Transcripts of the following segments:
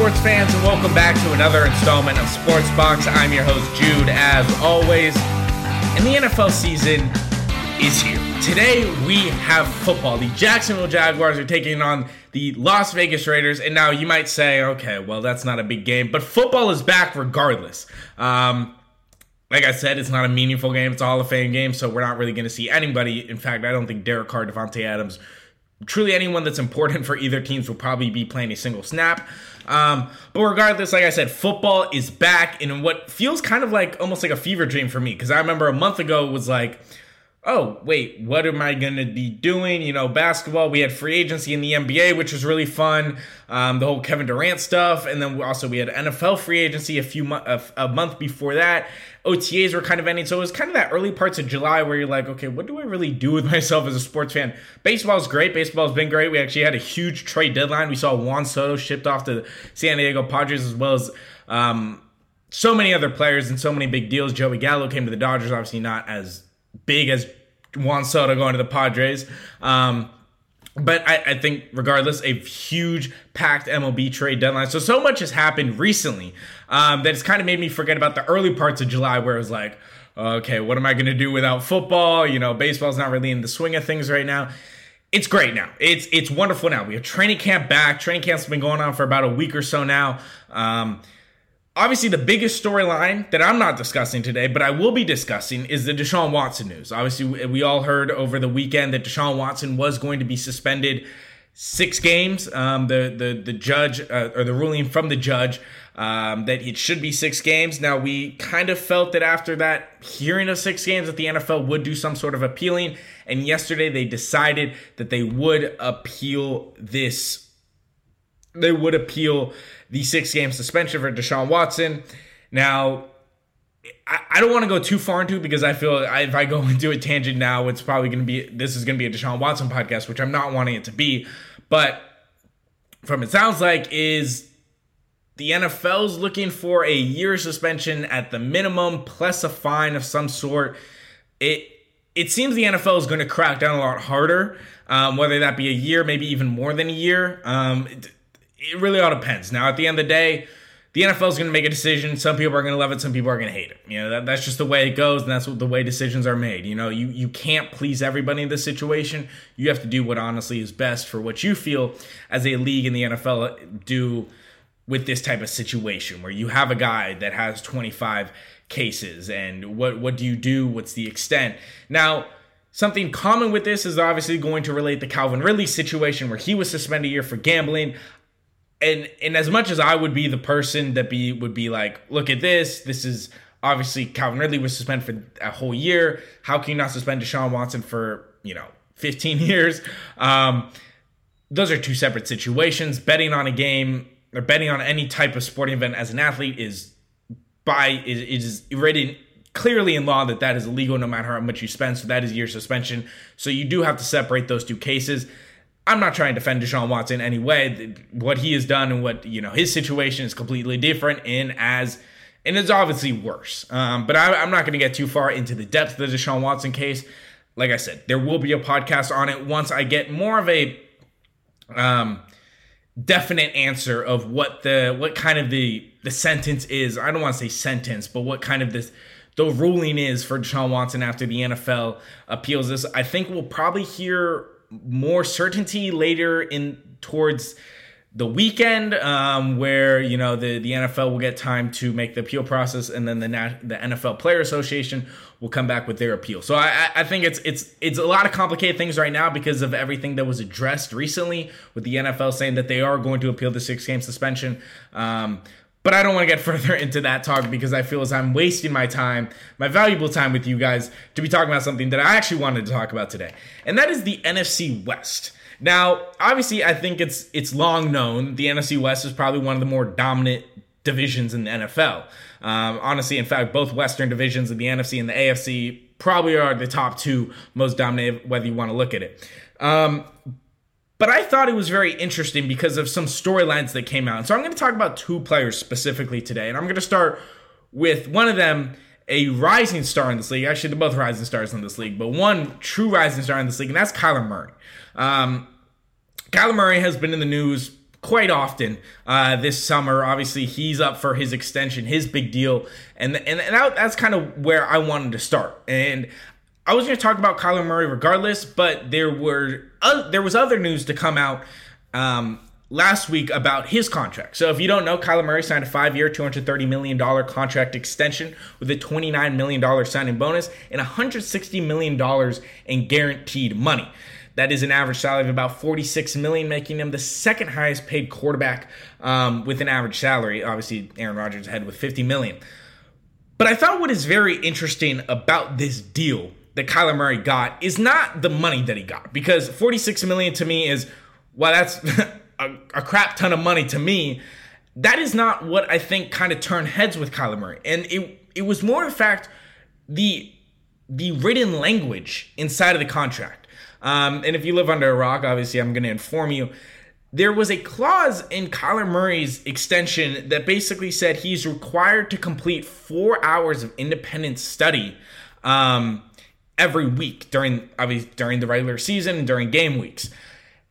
sports fans, and welcome back to another installment of Sports Box. I'm your host, Jude, as always. And the NFL season is here. Today, we have football. The Jacksonville Jaguars are taking on the Las Vegas Raiders. And now you might say, okay, well, that's not a big game, but football is back regardless. Um, like I said, it's not a meaningful game. It's a Hall of Fame game, so we're not really going to see anybody. In fact, I don't think Derek Carr, Davante Adams, truly anyone that's important for either teams will probably be playing a single snap. Um, but regardless, like I said, football is back in what feels kind of like almost like a fever dream for me. Because I remember a month ago was like, oh, wait, what am I going to be doing? You know, basketball, we had free agency in the NBA, which was really fun. Um, the whole Kevin Durant stuff. And then also we had NFL free agency a few mo- a, a month before that. OTAs were kind of ending. So it was kind of that early parts of July where you're like, okay, what do I really do with myself as a sports fan? Baseball's great. Baseball's been great. We actually had a huge trade deadline. We saw Juan Soto shipped off to the San Diego Padres as well as um, so many other players and so many big deals. Joey Gallo came to the Dodgers, obviously not as big as Juan Soto going to the Padres. Um, but I, I, think regardless, a huge packed MLB trade deadline. So so much has happened recently um, that it's kind of made me forget about the early parts of July where it was like, okay, what am I going to do without football? You know, baseball's not really in the swing of things right now. It's great now. It's it's wonderful now. We have training camp back. Training camp's been going on for about a week or so now. Um, obviously the biggest storyline that I'm not discussing today, but I will be discussing is the Deshaun Watson news. Obviously, we all heard over the weekend that Deshaun Watson was going to be suspended six games. Um, the the the judge uh, or the ruling from the judge um, that it should be six games. Now we kind of felt that after that hearing of six games that the NFL would do some sort of appealing, and yesterday they decided that they would appeal this. They would appeal the six game suspension for Deshaun Watson. Now, I, don't want to go too far into it because I feel if I go into a tangent now, it's probably going to be this is going to be a Deshaun Watson podcast, which I'm not wanting it to be. But from it sounds like is the NFL's looking for a year suspension at the minimum plus a fine of some sort. It it seems the NFL is going to crack down a lot harder, um, whether that be a year, maybe even more than a year. Um, it, really all depends. Now, at the end of the day, the NFL is going to make a decision. Some people are going to love it. Some people are going to hate it. You know, that, that's just the way it goes, and that's what the way decisions are made. You know, you you can't please everybody in this situation. You have to do what honestly is best for what you feel as a league in the NFL do with this type of situation where you have a guy that has 25 cases, and what what do you do? What's the extent? Now. Something common with this is obviously going to relate the Calvin Ridley situation where he was suspended a year for gambling and and as much as I would be the person that be would be like, look at this, this is obviously Calvin Ridley was suspended for a whole year. How can you not suspend Deshaun Watson for you know 15 years? Um, those are two separate situations. Betting on a game or betting on any type of sporting event as an athlete is by is, is written clearly in law that that is illegal no matter how much you spend. So that is your suspension. So you do have to separate those two cases. I'm not trying to defend Deshaun Watson anyway. What he has done and what you know his situation is completely different, and as and it's obviously worse. Um, but I, am not going to get too far into the depth of the Deshaun Watson case. Like I said, there will be a podcast on it once I get more of a um, definite answer of what the what kind of the the sentence is. I don't want to say sentence, but what kind of this the ruling is for Deshaun Watson after the NFL appeals this. I think we'll probably hear more certainty later in towards the weekend um, where you know the, the NFL will get time to make the appeal process and then the the NFL Player Association will come back with their appeal. So I, I think it's it's it's a lot of complicated things right now because of everything that was addressed recently with the NFL saying that they are going to appeal the six game suspension. Um, but I don't want to get further into that talk because I feel as I'm wasting my time, my valuable time with you guys, to be talking about something that I actually wanted to talk about today. And that is the NFC West. Now, obviously, I think it's it's long known the NFC West is probably one of the more dominant divisions in the NFL. Um, honestly, in fact, both Western divisions of the NFC and the AFC probably are the top two most dominant, whether you want to look at it. Um, but I thought it was very interesting because of some storylines that came out. So I'm going to talk about two players specifically today. And I'm going to start with one of them, a rising star in this league. Actually, they're both rising stars in this league, but one true rising star in this league, and that's Kyler Murray. Um, Kyler Murray has been in the news quite often uh, this summer. Obviously, he's up for his extension, his big deal, and and, and that, that's kind of where I wanted to start. And I was going to talk about Kyler Murray regardless, but there were uh, there was other news to come out um, last week about his contract. So if you don't know, Kyler Murray signed a five-year, $230 million contract extension with a $29 million signing bonus and $160 million in guaranteed money. That is an average salary of about 46 million, making him the second highest paid quarterback um, with an average salary. Obviously, Aaron Rodgers ahead with 50 million. But I thought what is very interesting about this deal that Kyler Murray got is not the money that he got, because 46 million to me is well, that's a, a crap ton of money to me. That is not what I think kind of turned heads with Kyler Murray, and it it was more in fact the the written language inside of the contract. Um, and if you live under a rock, obviously I'm going to inform you. There was a clause in Kyler Murray's extension that basically said he's required to complete four hours of independent study um, every week during obviously during the regular season and during game weeks.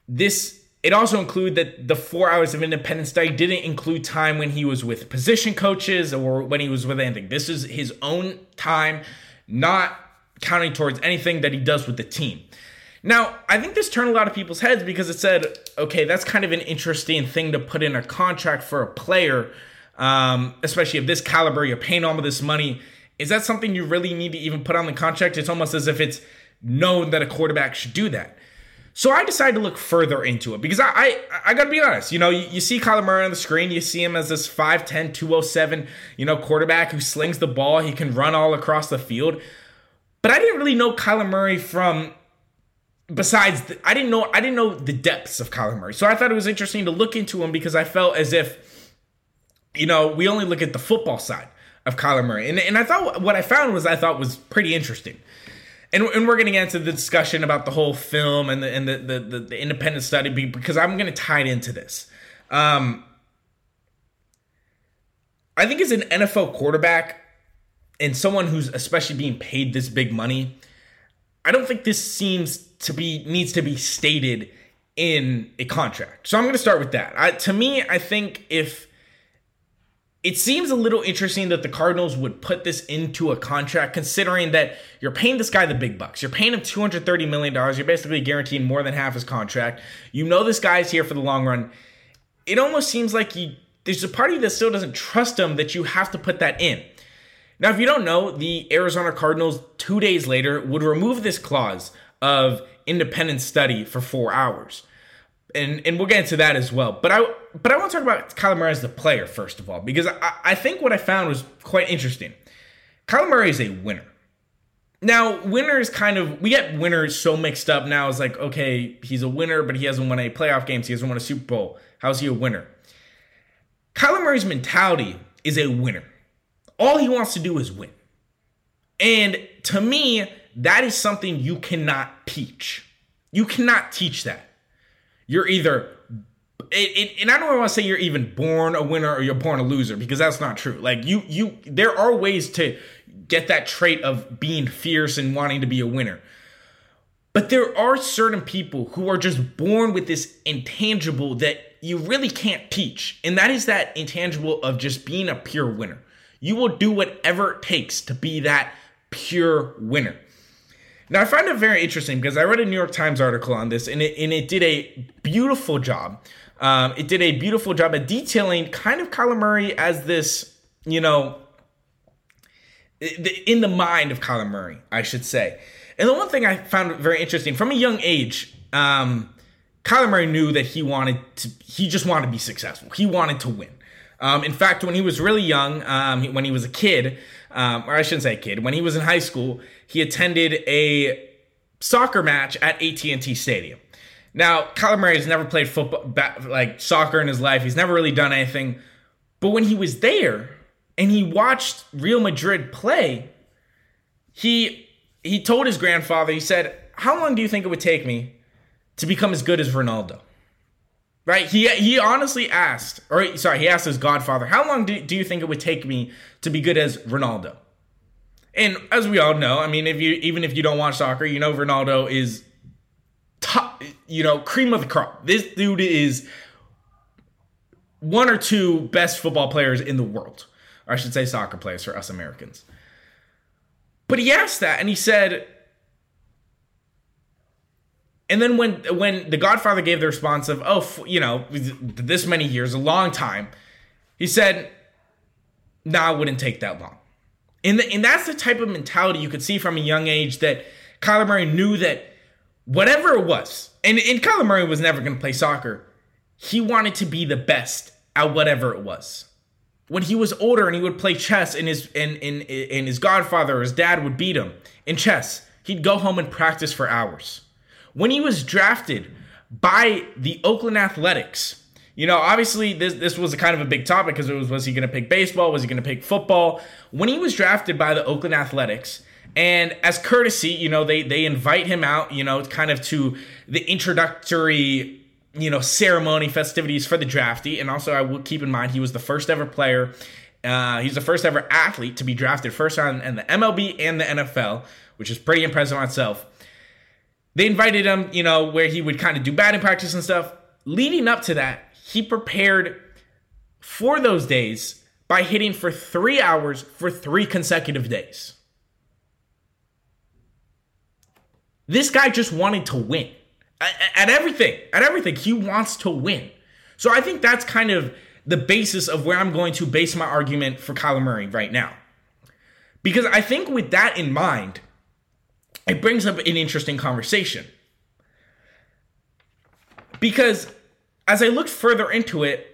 This it also included that the four hours of Independence Day didn't include time when he was with position coaches or when he was with anything. This is his own time, not counting towards anything that he does with the team. Now, I think this turned a lot of people's heads because it said, okay, that's kind of an interesting thing to put in a contract for a player, um, especially of this caliber. You're paying all of this money. Is that something you really need to even put on the contract? It's almost as if it's known that a quarterback should do that. So I decided to look further into it because I I, I gotta be honest. You know, you, you, see Kyler Murray on the screen, you see him as this 5'10, 207, you know, quarterback who slings the ball, he can run all across the field. But I didn't really know Kyler Murray from besides the, I didn't know I didn't know the depths of Kyler Murray. So I thought it was interesting to look into him because I felt as if you know, we only look at the football side of Kyler Murray. And and I thought what I found was I thought was pretty interesting. And, and we're getting into the discussion about the whole film and the and the the, the, the independent study because I'm going to tie it into this. Um, I think as an NFL quarterback and someone who's especially being paid this big money, I don't think this seems to be needs to be stated in a contract. So I'm going to start with that. I, to me, I think if it seems a little interesting that the Cardinals would put this into a contract, considering that you're paying this guy the big bucks. You're paying him $230 million. You're basically guaranteeing more than half his contract. You know this guy's here for the long run. It almost seems like you, there's a party that still doesn't trust him that you have to put that in. Now, if you don't know, the Arizona Cardinals two days later would remove this clause of independent study for four hours and and we'll get into that as well. But I but I want to talk about Kyler Murray as the player first of all because I, I think what I found was quite interesting. Kyler Murray is a winner. Now, winners kind of we get winners so mixed up now. It's like okay, he's a winner, but he hasn't won any playoff games. He hasn't won a Super Bowl. How's he a winner? Kyler Murray's mentality is a winner. All he wants to do is win. And to me, that is something you cannot teach. You cannot teach that you're either it, it, and I don't want to say you're even born a winner or you're born a loser because that's not true. Like you, you, there are ways to get that trait of being fierce and wanting to be a winner. But there are certain people who are just born with this intangible that you really can't teach. And that is that intangible of just being a pure winner. You will do whatever it takes to be that pure winner. Now, I find it very interesting because I read a New York Times article on this, and it, and it did a beautiful job. Um, it did a beautiful job at detailing kind of Kyler Murray as this, you know, in the mind of Kyler Murray, I should say. And the one thing I found very interesting from a young age, um, Kyler Murray knew that he wanted to, he just wanted to be successful. He wanted to win. Um, in fact, when he was really young, um, when he was a kid, um, or I shouldn't say kid, when he was in high school, he attended a soccer match at AT&T Stadium. Now, Kyler Murray has never played football, like soccer in his life. He's never really done anything. But when he was there and he watched Real Madrid play, he he told his grandfather, he said, "How long do you think it would take me to become as good as Ronaldo?" Right? He he honestly asked, or sorry, he asked his godfather, "How long do, do you think it would take me to be good as Ronaldo?" And as we all know, I mean, if you even if you don't watch soccer, you know Ronaldo is top, you know, cream of the crop. This dude is one or two best football players in the world. Or I should say soccer players for us Americans. But he asked that and he said, and then when when the Godfather gave the response of, oh, you know, this many years, a long time, he said, "No, nah, it wouldn't take that long." And, the, and that's the type of mentality you could see from a young age that Kyler Murray knew that whatever it was, and, and Kyler Murray was never going to play soccer, he wanted to be the best at whatever it was. When he was older and he would play chess and his and, and, and his godfather or his dad would beat him in chess, he'd go home and practice for hours. When he was drafted by the Oakland Athletics, you know, obviously this this was a kind of a big topic because it was was he going to pick baseball? Was he going to pick football? When he was drafted by the Oakland Athletics, and as courtesy, you know, they they invite him out, you know, kind of to the introductory you know ceremony festivities for the draftee and also i will keep in mind he was the first ever player uh, he's the first ever athlete to be drafted first round in the mlb and the nfl which is pretty impressive on itself they invited him you know where he would kind of do batting practice and stuff leading up to that he prepared for those days by hitting for three hours for three consecutive days this guy just wanted to win at, everything, at everything. He wants to win. So I think that's kind of the basis of where I'm going to base my argument for Kyler Murray right now. Because I think with that in mind, it brings up an interesting conversation. Because as I looked further into it,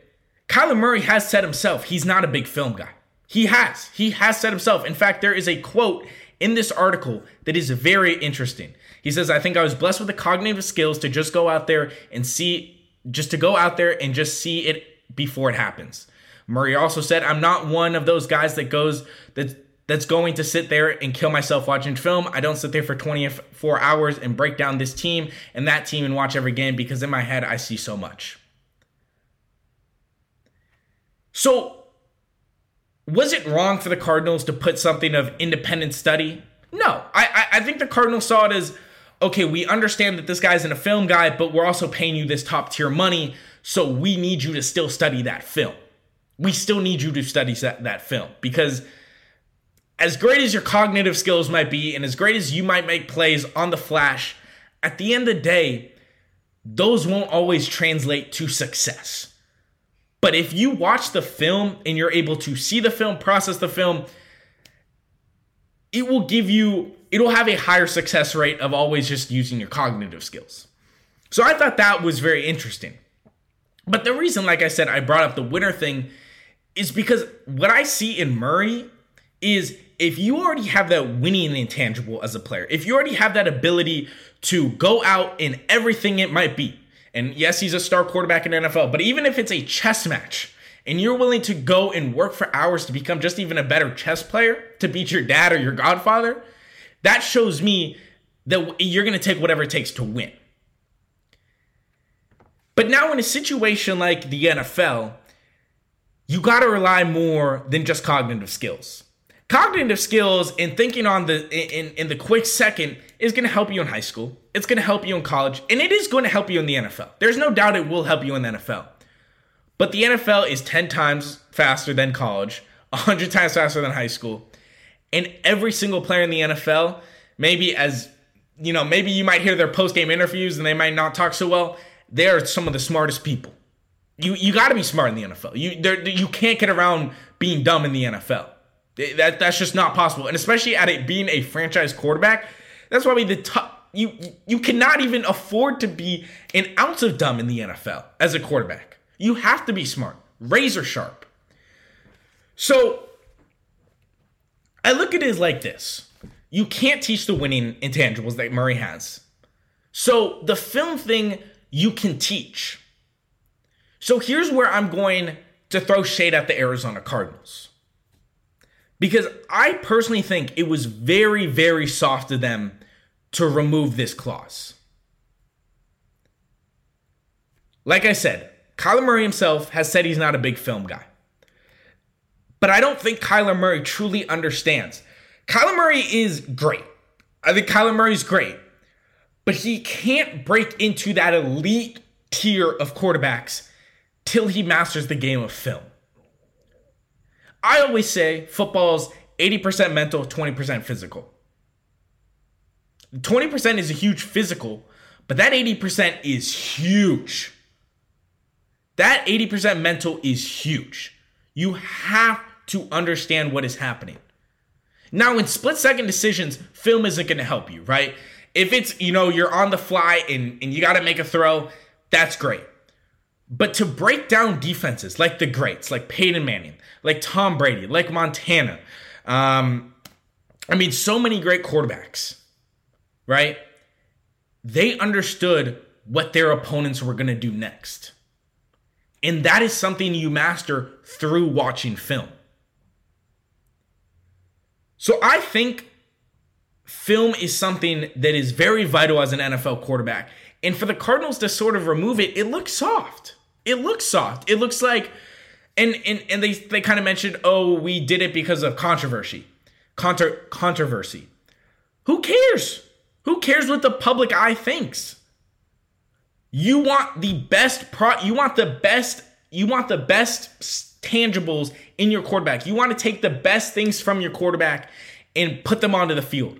Kyler Murray has said himself he's not a big film guy. He has. He has said himself. In fact, there is a quote in this article that is very interesting. He says, I think I was blessed with the cognitive skills to just go out there and see, just to go out there and just see it before it happens. Murray also said, I'm not one of those guys that goes, that that's going to sit there and kill myself watching film. I don't sit there for 24 hours and break down this team and that team and watch every game because in my head I see so much. So was it wrong for the Cardinals to put something of independent study? No. I, I, I think the Cardinals saw it as okay, we understand that this guy's in a film guy, but we're also paying you this top tier money, so we need you to still study that film. We still need you to study that, that film because as great as your cognitive skills might be and as great as you might make plays on the flash, at the end of the day, those won't always translate to success. But if you watch the film and you're able to see the film, process the film, it will give you, it'll have a higher success rate of always just using your cognitive skills. So I thought that was very interesting. But the reason, like I said, I brought up the winner thing is because what I see in Murray is if you already have that winning intangible as a player, if you already have that ability to go out in everything it might be, and yes, he's a star quarterback in NFL, but even if it's a chess match and you're willing to go and work for hours to become just even a better chess player to beat your dad or your godfather, that shows me that you're going to take whatever it takes to win. But now, in a situation like the NFL, you got to rely more than just cognitive skills. Cognitive skills and thinking on the in, in the quick second is going to help you in high school. It's going to help you in college, and it is going to help you in the NFL. There's no doubt it will help you in the NFL. But the NFL is 10 times faster than college, 100 times faster than high school. And every single player in the NFL, maybe as you know, maybe you might hear their post-game interviews and they might not talk so well. They are some of the smartest people. You you got to be smart in the NFL. You you can't get around being dumb in the NFL. That that's just not possible. And especially at it being a franchise quarterback, that's why we the top you you cannot even afford to be an ounce of dumb in the NFL as a quarterback. You have to be smart, razor sharp. So I look at it like this. You can't teach the winning intangibles that Murray has. So the film thing you can teach. So here's where I'm going to throw shade at the Arizona Cardinals because I personally think it was very, very soft of them to remove this clause. Like I said, Kyler Murray himself has said he's not a big film guy. But I don't think Kyler Murray truly understands. Kyler Murray is great. I think Kyler is great. But he can't break into that elite tier of quarterbacks till he masters the game of film. I always say football's 80% mental, 20% physical. 20% is a huge physical, but that 80% is huge. That 80% mental is huge. You have to understand what is happening. Now, in split second decisions, film isn't going to help you, right? If it's, you know, you're on the fly and, and you got to make a throw, that's great. But to break down defenses like the greats, like Peyton Manning, like Tom Brady, like Montana, um, I mean, so many great quarterbacks, right? They understood what their opponents were going to do next. And that is something you master through watching film. So I think film is something that is very vital as an NFL quarterback. And for the Cardinals to sort of remove it, it looks soft. It looks soft. It looks like and and, and they they kind of mentioned, "Oh, we did it because of controversy." Contra- controversy. Who cares? Who cares what the public eye thinks? You want the best pro you want the best you want the best tangibles in your quarterback. You want to take the best things from your quarterback and put them onto the field.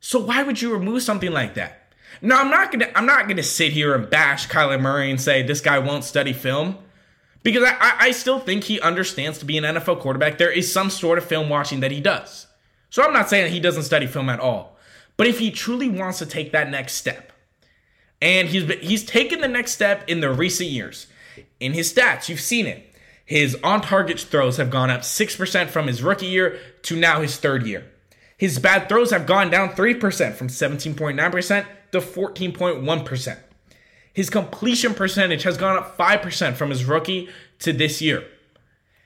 So why would you remove something like that? Now I'm not gonna I'm not gonna sit here and bash Kyler Murray and say this guy won't study film. Because I, I still think he understands to be an NFL quarterback, there is some sort of film watching that he does. So I'm not saying he doesn't study film at all. But if he truly wants to take that next step, and he's been, he's taken the next step in the recent years. In his stats, you've seen it. His on target throws have gone up 6% from his rookie year to now his third year. His bad throws have gone down 3% from 17.9% to 14.1%. His completion percentage has gone up 5% from his rookie to this year.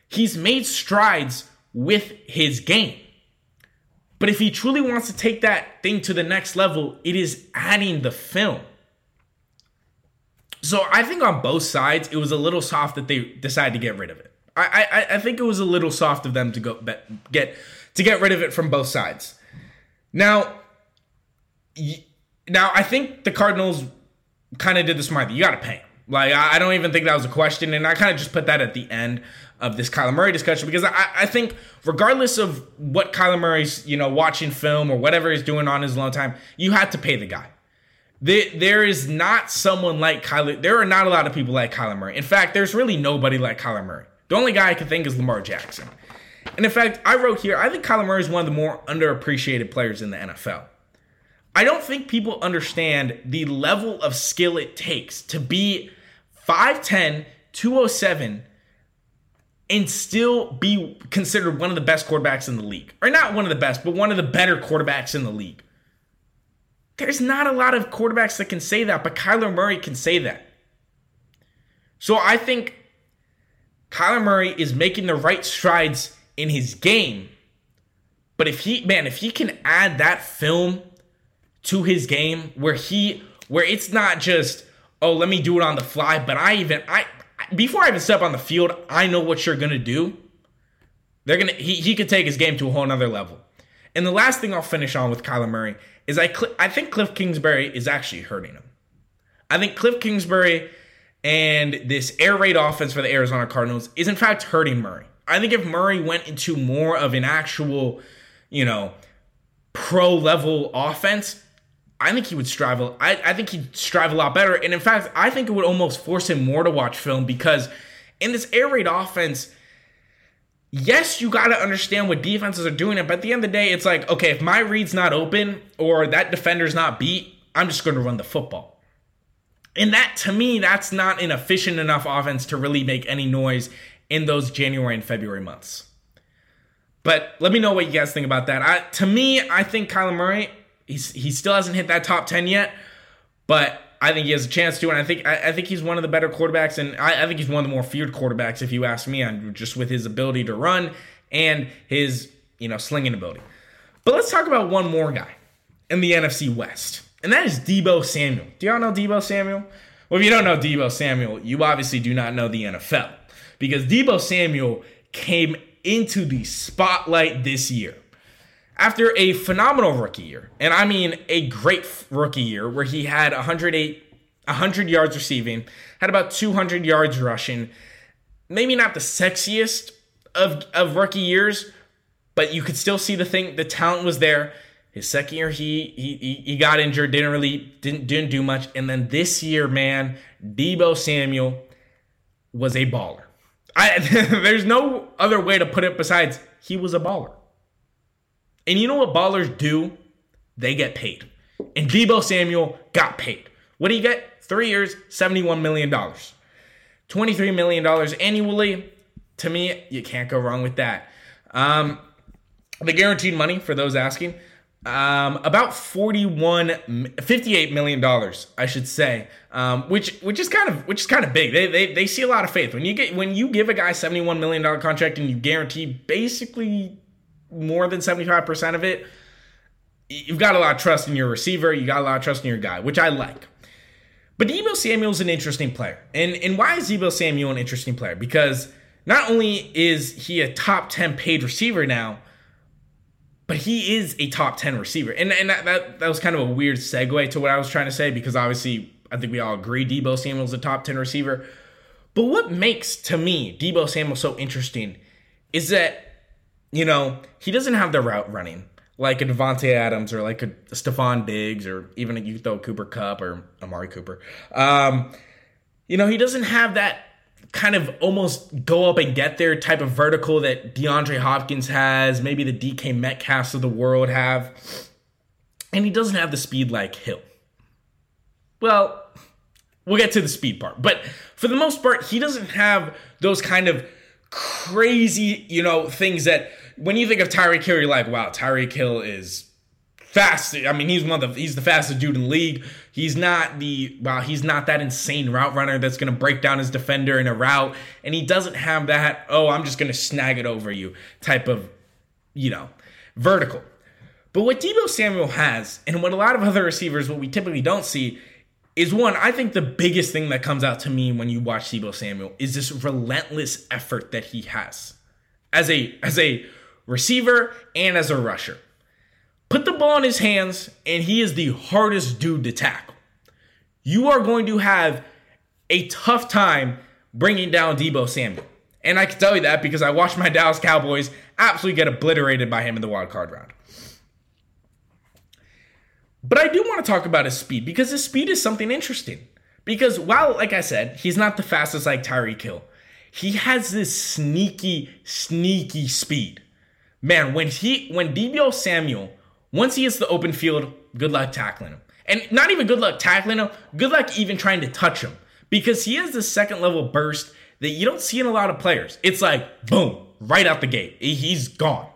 He's made strides with his game. But if he truly wants to take that thing to the next level, it is adding the film. So I think on both sides, it was a little soft that they decided to get rid of it. I I, I think it was a little soft of them to go get to get rid of it from both sides. Now, now I think the Cardinals kind of did the smart thing. You got to pay him. Like I don't even think that was a question, and I kind of just put that at the end of this Kyler Murray discussion because I, I think regardless of what Kyler Murray's you know watching film or whatever he's doing on his alone time, you had to pay the guy. There, there is not someone like Kyler. There are not a lot of people like Kyler Murray. In fact, there's really nobody like Kyler Murray. The only guy I can think is Lamar Jackson. And in fact, I wrote here, I think Kyler Murray is one of the more underappreciated players in the NFL. I don't think people understand the level of skill it takes to be 5'10, 207, and still be considered one of the best quarterbacks in the league. Or not one of the best, but one of the better quarterbacks in the league. There's not a lot of quarterbacks that can say that, but Kyler Murray can say that. So I think Kyler Murray is making the right strides in his game. But if he, man, if he can add that film to his game where he, where it's not just, oh, let me do it on the fly, but I even, I, before I even step on the field, I know what you're gonna do. They're gonna, he, he could take his game to a whole nother level. And the last thing I'll finish on with Kyler Murray is I I think Cliff Kingsbury is actually hurting him. I think Cliff Kingsbury and this air raid offense for the Arizona Cardinals is in fact hurting Murray. I think if Murray went into more of an actual, you know, pro level offense, I think he would strive. I, I think he'd strive a lot better. And in fact, I think it would almost force him more to watch film because in this air raid offense, yes, you got to understand what defenses are doing but at the end of the day, it's like, okay, if my read's not open or that defender's not beat, I'm just going to run the football. And that, to me, that's not an efficient enough offense to really make any noise in those January and February months. But let me know what you guys think about that. I, to me, I think Kyler Murray, he's, he still hasn't hit that top 10 yet, but I think he has a chance to, and I think I, I think he's one of the better quarterbacks, and I, I, think he's one of the more feared quarterbacks, if you ask me, on just with his ability to run and his you know slinging ability. But let's talk about one more guy in the NFC West, and that is Deebo Samuel. Do y'all know Deebo Samuel? Well, if you don't know Deebo Samuel, you obviously do not know the NFL because Deebo Samuel came into the spotlight this year after a phenomenal rookie year, and I mean a great rookie year where he had 108 100 yards receiving, had about 200 yards rushing. Maybe not the sexiest of, of rookie years, but you could still see the thing. The talent was there. His second year, he he he got injured, didn't really didn't didn't do much, and then this year, man, Deebo Samuel was a baller. I there's no other way to put it besides he was a baller. And you know what ballers do? They get paid. And Deebo Samuel got paid. What do you get? Three years, $71 million. $23 million annually. To me, you can't go wrong with that. Um, the guaranteed money, for those asking, um, about 41 58 million dollars i should say um, which which is kind of which is kind of big they, they they see a lot of faith when you get when you give a guy 71 million dollar contract and you guarantee basically more than 75% of it you've got a lot of trust in your receiver you got a lot of trust in your guy which i like but Deebo Samuel's an interesting player. And and why is Deebo Samuel an interesting player? Because not only is he a top 10 paid receiver now, but he is a top 10 receiver. And and that, that, that was kind of a weird segue to what I was trying to say because obviously I think we all agree Deebo Samuel's a top 10 receiver. But what makes to me Deebo Samuel so interesting is that you know, he doesn't have the route running like a Davante Adams or like a Stefon Diggs or even a you throw Cooper Kupp or Amari Cooper. Um, you know, he doesn't have that kind of almost go up and get there type of vertical that DeAndre Hopkins has, maybe the DK Metcalfs of the world have. And he doesn't have the speed like Hill. Well, we'll get to the speed part. But for the most part, he doesn't have those kind of crazy, you know, things that when you think of Tyreek Hill, you're like, wow, Tyreek Hill is fast. I mean, he's one of the he's the fastest dude in the league. He's not the well, he's not that insane route runner that's gonna break down his defender in a route, and he doesn't have that, oh, I'm just gonna snag it over you type of, you know, vertical. But what Deebo Samuel has, and what a lot of other receivers, what we typically don't see, is one, I think the biggest thing that comes out to me when you watch Deebo Samuel is this relentless effort that he has as a as a receiver and as a rusher. Put the ball in his hands, and he is the hardest dude to tackle. You are going to have a tough time bringing down Deebo Samuel. And I can tell you that because I watched my Dallas Cowboys absolutely get obliterated by him in the wild card round. But I do want to talk about his speed because his speed is something interesting. Because while, like I said, he's not the fastest like Tyreek Hill, he has this sneaky, sneaky speed man, when he when Deebo Samuel, once he hits the open field, good luck tackling him. And not even good luck tackling him, good luck even trying to touch him. Because he has the second level burst that you don't see in a lot of players. It's like boom, right out the gate. He's gone.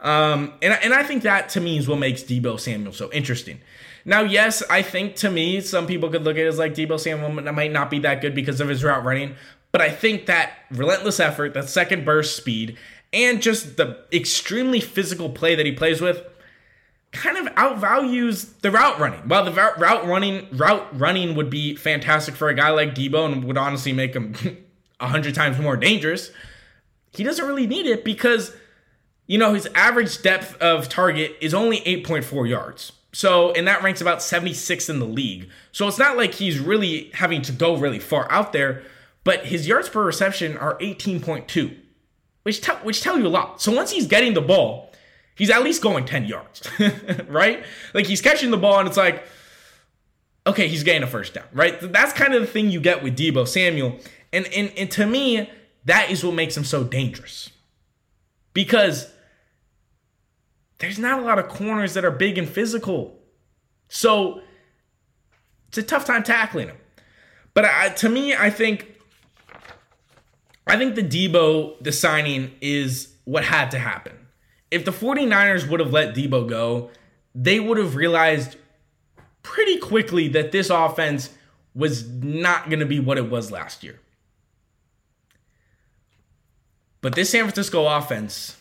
Um, and, and I think that to me is what makes Deebo Samuel so interesting. Now, yes, I think to me, some people could look at it as like Deebo Samuel might not be that good because of his route running, but I think that relentless effort, that second burst speed, and just the extremely physical play that he plays with kind of outvalues the route running. While the route running route running would be fantastic for a guy like Deebo and would honestly make him a hundred times more dangerous, he doesn't really need it because you know his average depth of target is only 8.4 yards. So, and that ranks about 76 in the league. So it's not like he's really having to go really far out there, but his yards per reception are 18.2 which tell which tell you a lot. So once he's getting the ball, he's at least going 10 yards, right? Like he's catching the ball and it's like, okay, he's getting a first down, right? That's kind of the thing you get with Deebo Samuel. And, and, and to me, that is what makes him so dangerous. Because there's not a lot of corners that are big and physical. So it's a tough time tackling him. But I, to me, I think I think the Deebo, the signing is what had to happen. If the 49ers would have let Deebo go, they would have realized pretty quickly that this offense was not going to be what it was last year. But this San Francisco offense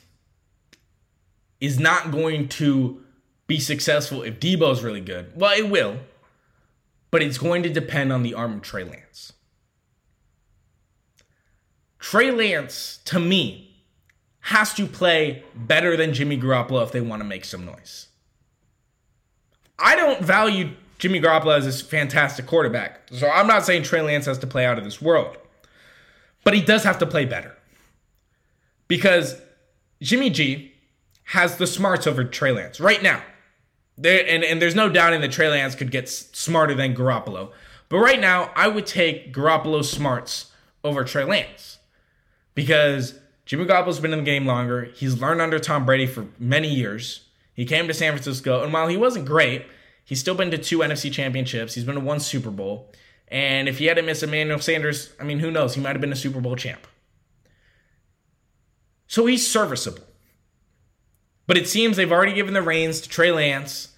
is not going to be successful if Deebo's really good. Well, it will, but it's going to depend on the arm of Trey Lance. Trey Lance, to me, has to play better than Jimmy Garoppolo if they want to make some noise. I don't value Jimmy Garoppolo as this fantastic quarterback. So I'm not saying Trey Lance has to play out of this world, but he does have to play better because Jimmy G has the smarts over Trey Lance right now. There and, and there's no doubting that Trey Lance could get smarter than Garoppolo. But right now, I would take Garoppolo's smarts over Trey Lance because Jimmy Garoppolo's been in the game longer. He's learned under Tom Brady for many years. He came to San Francisco, and while he wasn't great, he's still been to two NFC championships. He's been to one Super Bowl. And if he hadn't missed Emmanuel Sanders, I mean, who knows? He might have been a Super Bowl champ. So he's serviceable. But it seems they've already given the reins to Trey Lance.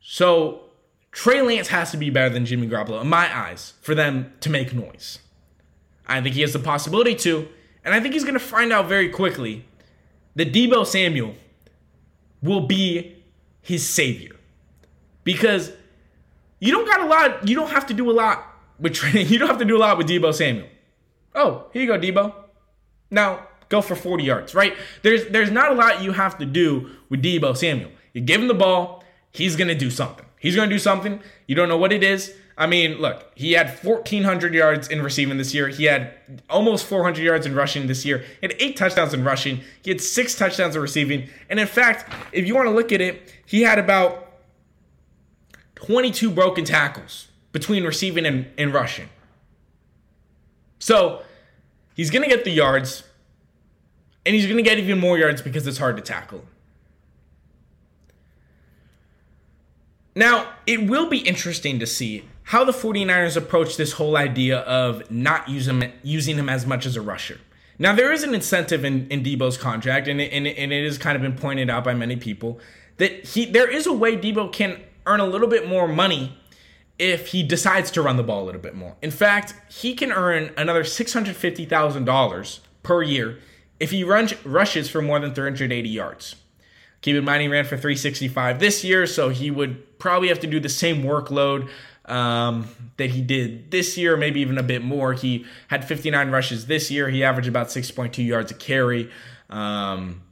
So Trey Lance has to be better than Jimmy Garoppolo, in my eyes, for them to make noise. I think he has the possibility to, and I think he's going to find out very quickly that Deebo Samuel will be his savior. Because you don't got a lot, you don't have to do a lot with training. You don't have to do a lot with Deebo Samuel. Oh, here you go, Deebo. Now, go for 40 yards, right? There's there's not a lot you have to do with Deebo Samuel. You give him the ball, he's gonna do something. He's gonna do something. You don't know what it is. I mean, look, he had 1,400 yards in receiving this year. He had almost 400 yards in rushing this year. He had eight touchdowns in rushing. He had six touchdowns in receiving. And in fact, if you want to look at it, he had about 22 broken tackles between receiving and, and rushing. So he's going to get the yards. And he's going to get even more yards because it's hard to tackle. Now, it will be interesting to see how the 49ers approach this whole idea of not use him, using him as much as a rusher. Now, there is an incentive in, in Deebo's contract, and it, and, it, and it has kind of been pointed out by many people that he there is a way Deebo can earn a little bit more money if he decides to run the ball a little bit more. In fact, he can earn another $650,000 per year if he runs rushes for more than 380 yards. Keep in mind he ran for 365 this year, so he would probably have to do the same workload um, that he did this year, maybe even a bit more. He had 59 rushes this year. He averaged about 6.2 yards a carry. Um,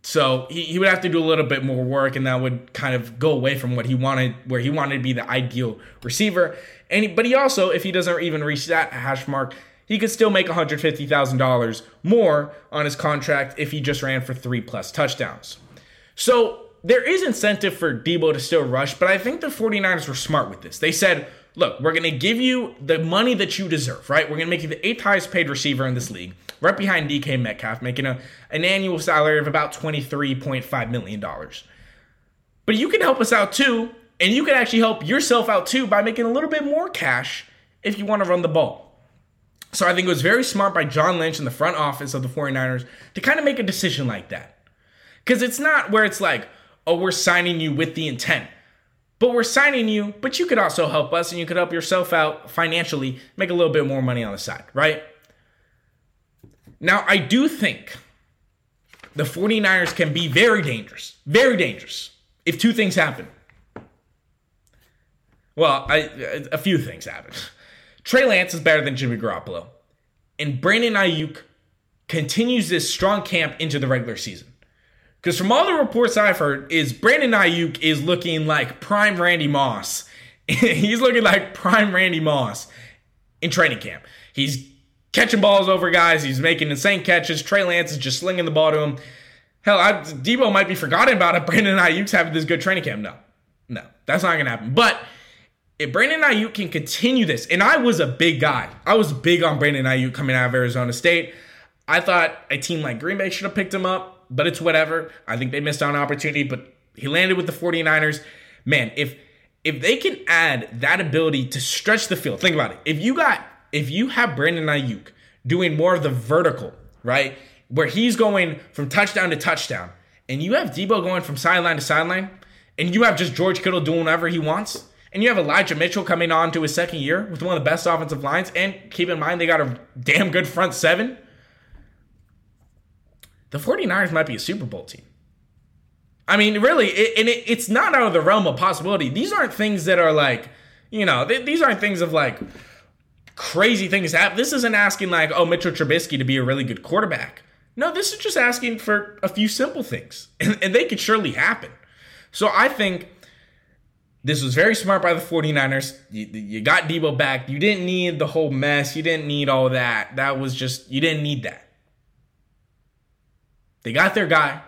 so he, he would have to do a little bit more work, and that would kind of go away from what he wanted, where he wanted to be the ideal receiver. And he, but he also, if he doesn't even reach that hash mark, he could still make $150,000 more on his contract if he just ran for three plus touchdowns. So there is incentive for Deebo to still rush, but I think the 49ers were smart with this. They said, look, we're going to give you the money that you deserve, right? We're going to make you the eighth highest paid receiver in this league, right behind DK Metcalf, making a, an annual salary of about $23.5 million. But you can help us out too, and you can actually help yourself out too by making a little bit more cash if you want to run the ball. So I think it was very smart by John Lynch in the front office of the 49ers to kind of make a decision like that. Because it's not where it's like, oh, we're signing you with the intent. But we're signing you, but you could also help us and you could help yourself out financially, make a little bit more money on the side, right? Now, I do think the 49ers can be very dangerous, very dangerous if two things happen. Well, I, a few things happen. Trey Lance is better than Jimmy Garoppolo, and Brandon Aiyuk continues this strong camp into the regular season. Because from all the reports I've heard, is Brandon Aiyuk is looking like prime Randy Moss. He's looking like prime Randy Moss in training camp. He's catching balls over guys. He's making insane catches. Trey Lance is just slinging the ball to him. Hell, I, Deebo might be forgotten about it. Brandon Aiyuk's having this good training camp. No, no, that's not gonna happen. But if Brandon Aiyuk can continue this, and I was a big guy, I was big on Brandon Aiyuk coming out of Arizona State. I thought a team like Green Bay should have picked him up but it's whatever. I think they missed on opportunity, but he landed with the 49ers. Man, if if they can add that ability to stretch the field, think about it. If you got if you have Brandon Aiyuk doing more of the vertical, right? Where he's going from touchdown to touchdown, and you have Deebo going from sideline to sideline, and you have just George Kittle doing whatever he wants, and you have Elijah Mitchell coming on to his second year with one of the best offensive lines, and keep in mind they got a damn good front seven the 49ers might be a Super Bowl team. I mean, really, it, and it, it's not out of the realm of possibility. These aren't things that are like, you know, th- these aren't things of like crazy things happen. This isn't asking like, oh, Mitchell Trubisky to be a really good quarterback. No, this is just asking for a few simple things, and, and they could surely happen. So I think this was very smart by the 49ers. You, you got Deebo back. You didn't need the whole mess. You didn't need all that. That was just, you didn't need that. They got their guy,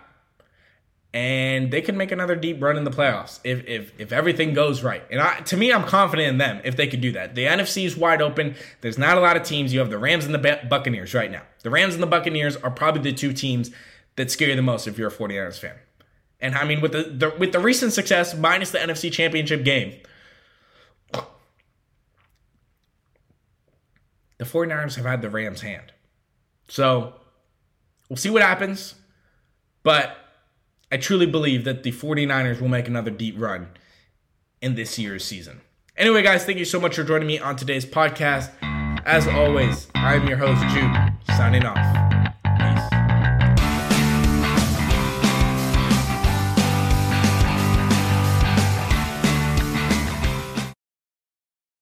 and they can make another deep run in the playoffs if if, if everything goes right. And I, to me, I'm confident in them if they could do that. The NFC is wide open. There's not a lot of teams. You have the Rams and the Buccaneers right now. The Rams and the Buccaneers are probably the two teams that scare you the most if you're a 49ers fan. And I mean, with the, the with the recent success minus the NFC Championship game, the 49ers have had the Rams' hand. So we'll see what happens. But I truly believe that the 49ers will make another deep run in this year's season. Anyway, guys, thank you so much for joining me on today's podcast. As always, I'm your host, Jude, signing off.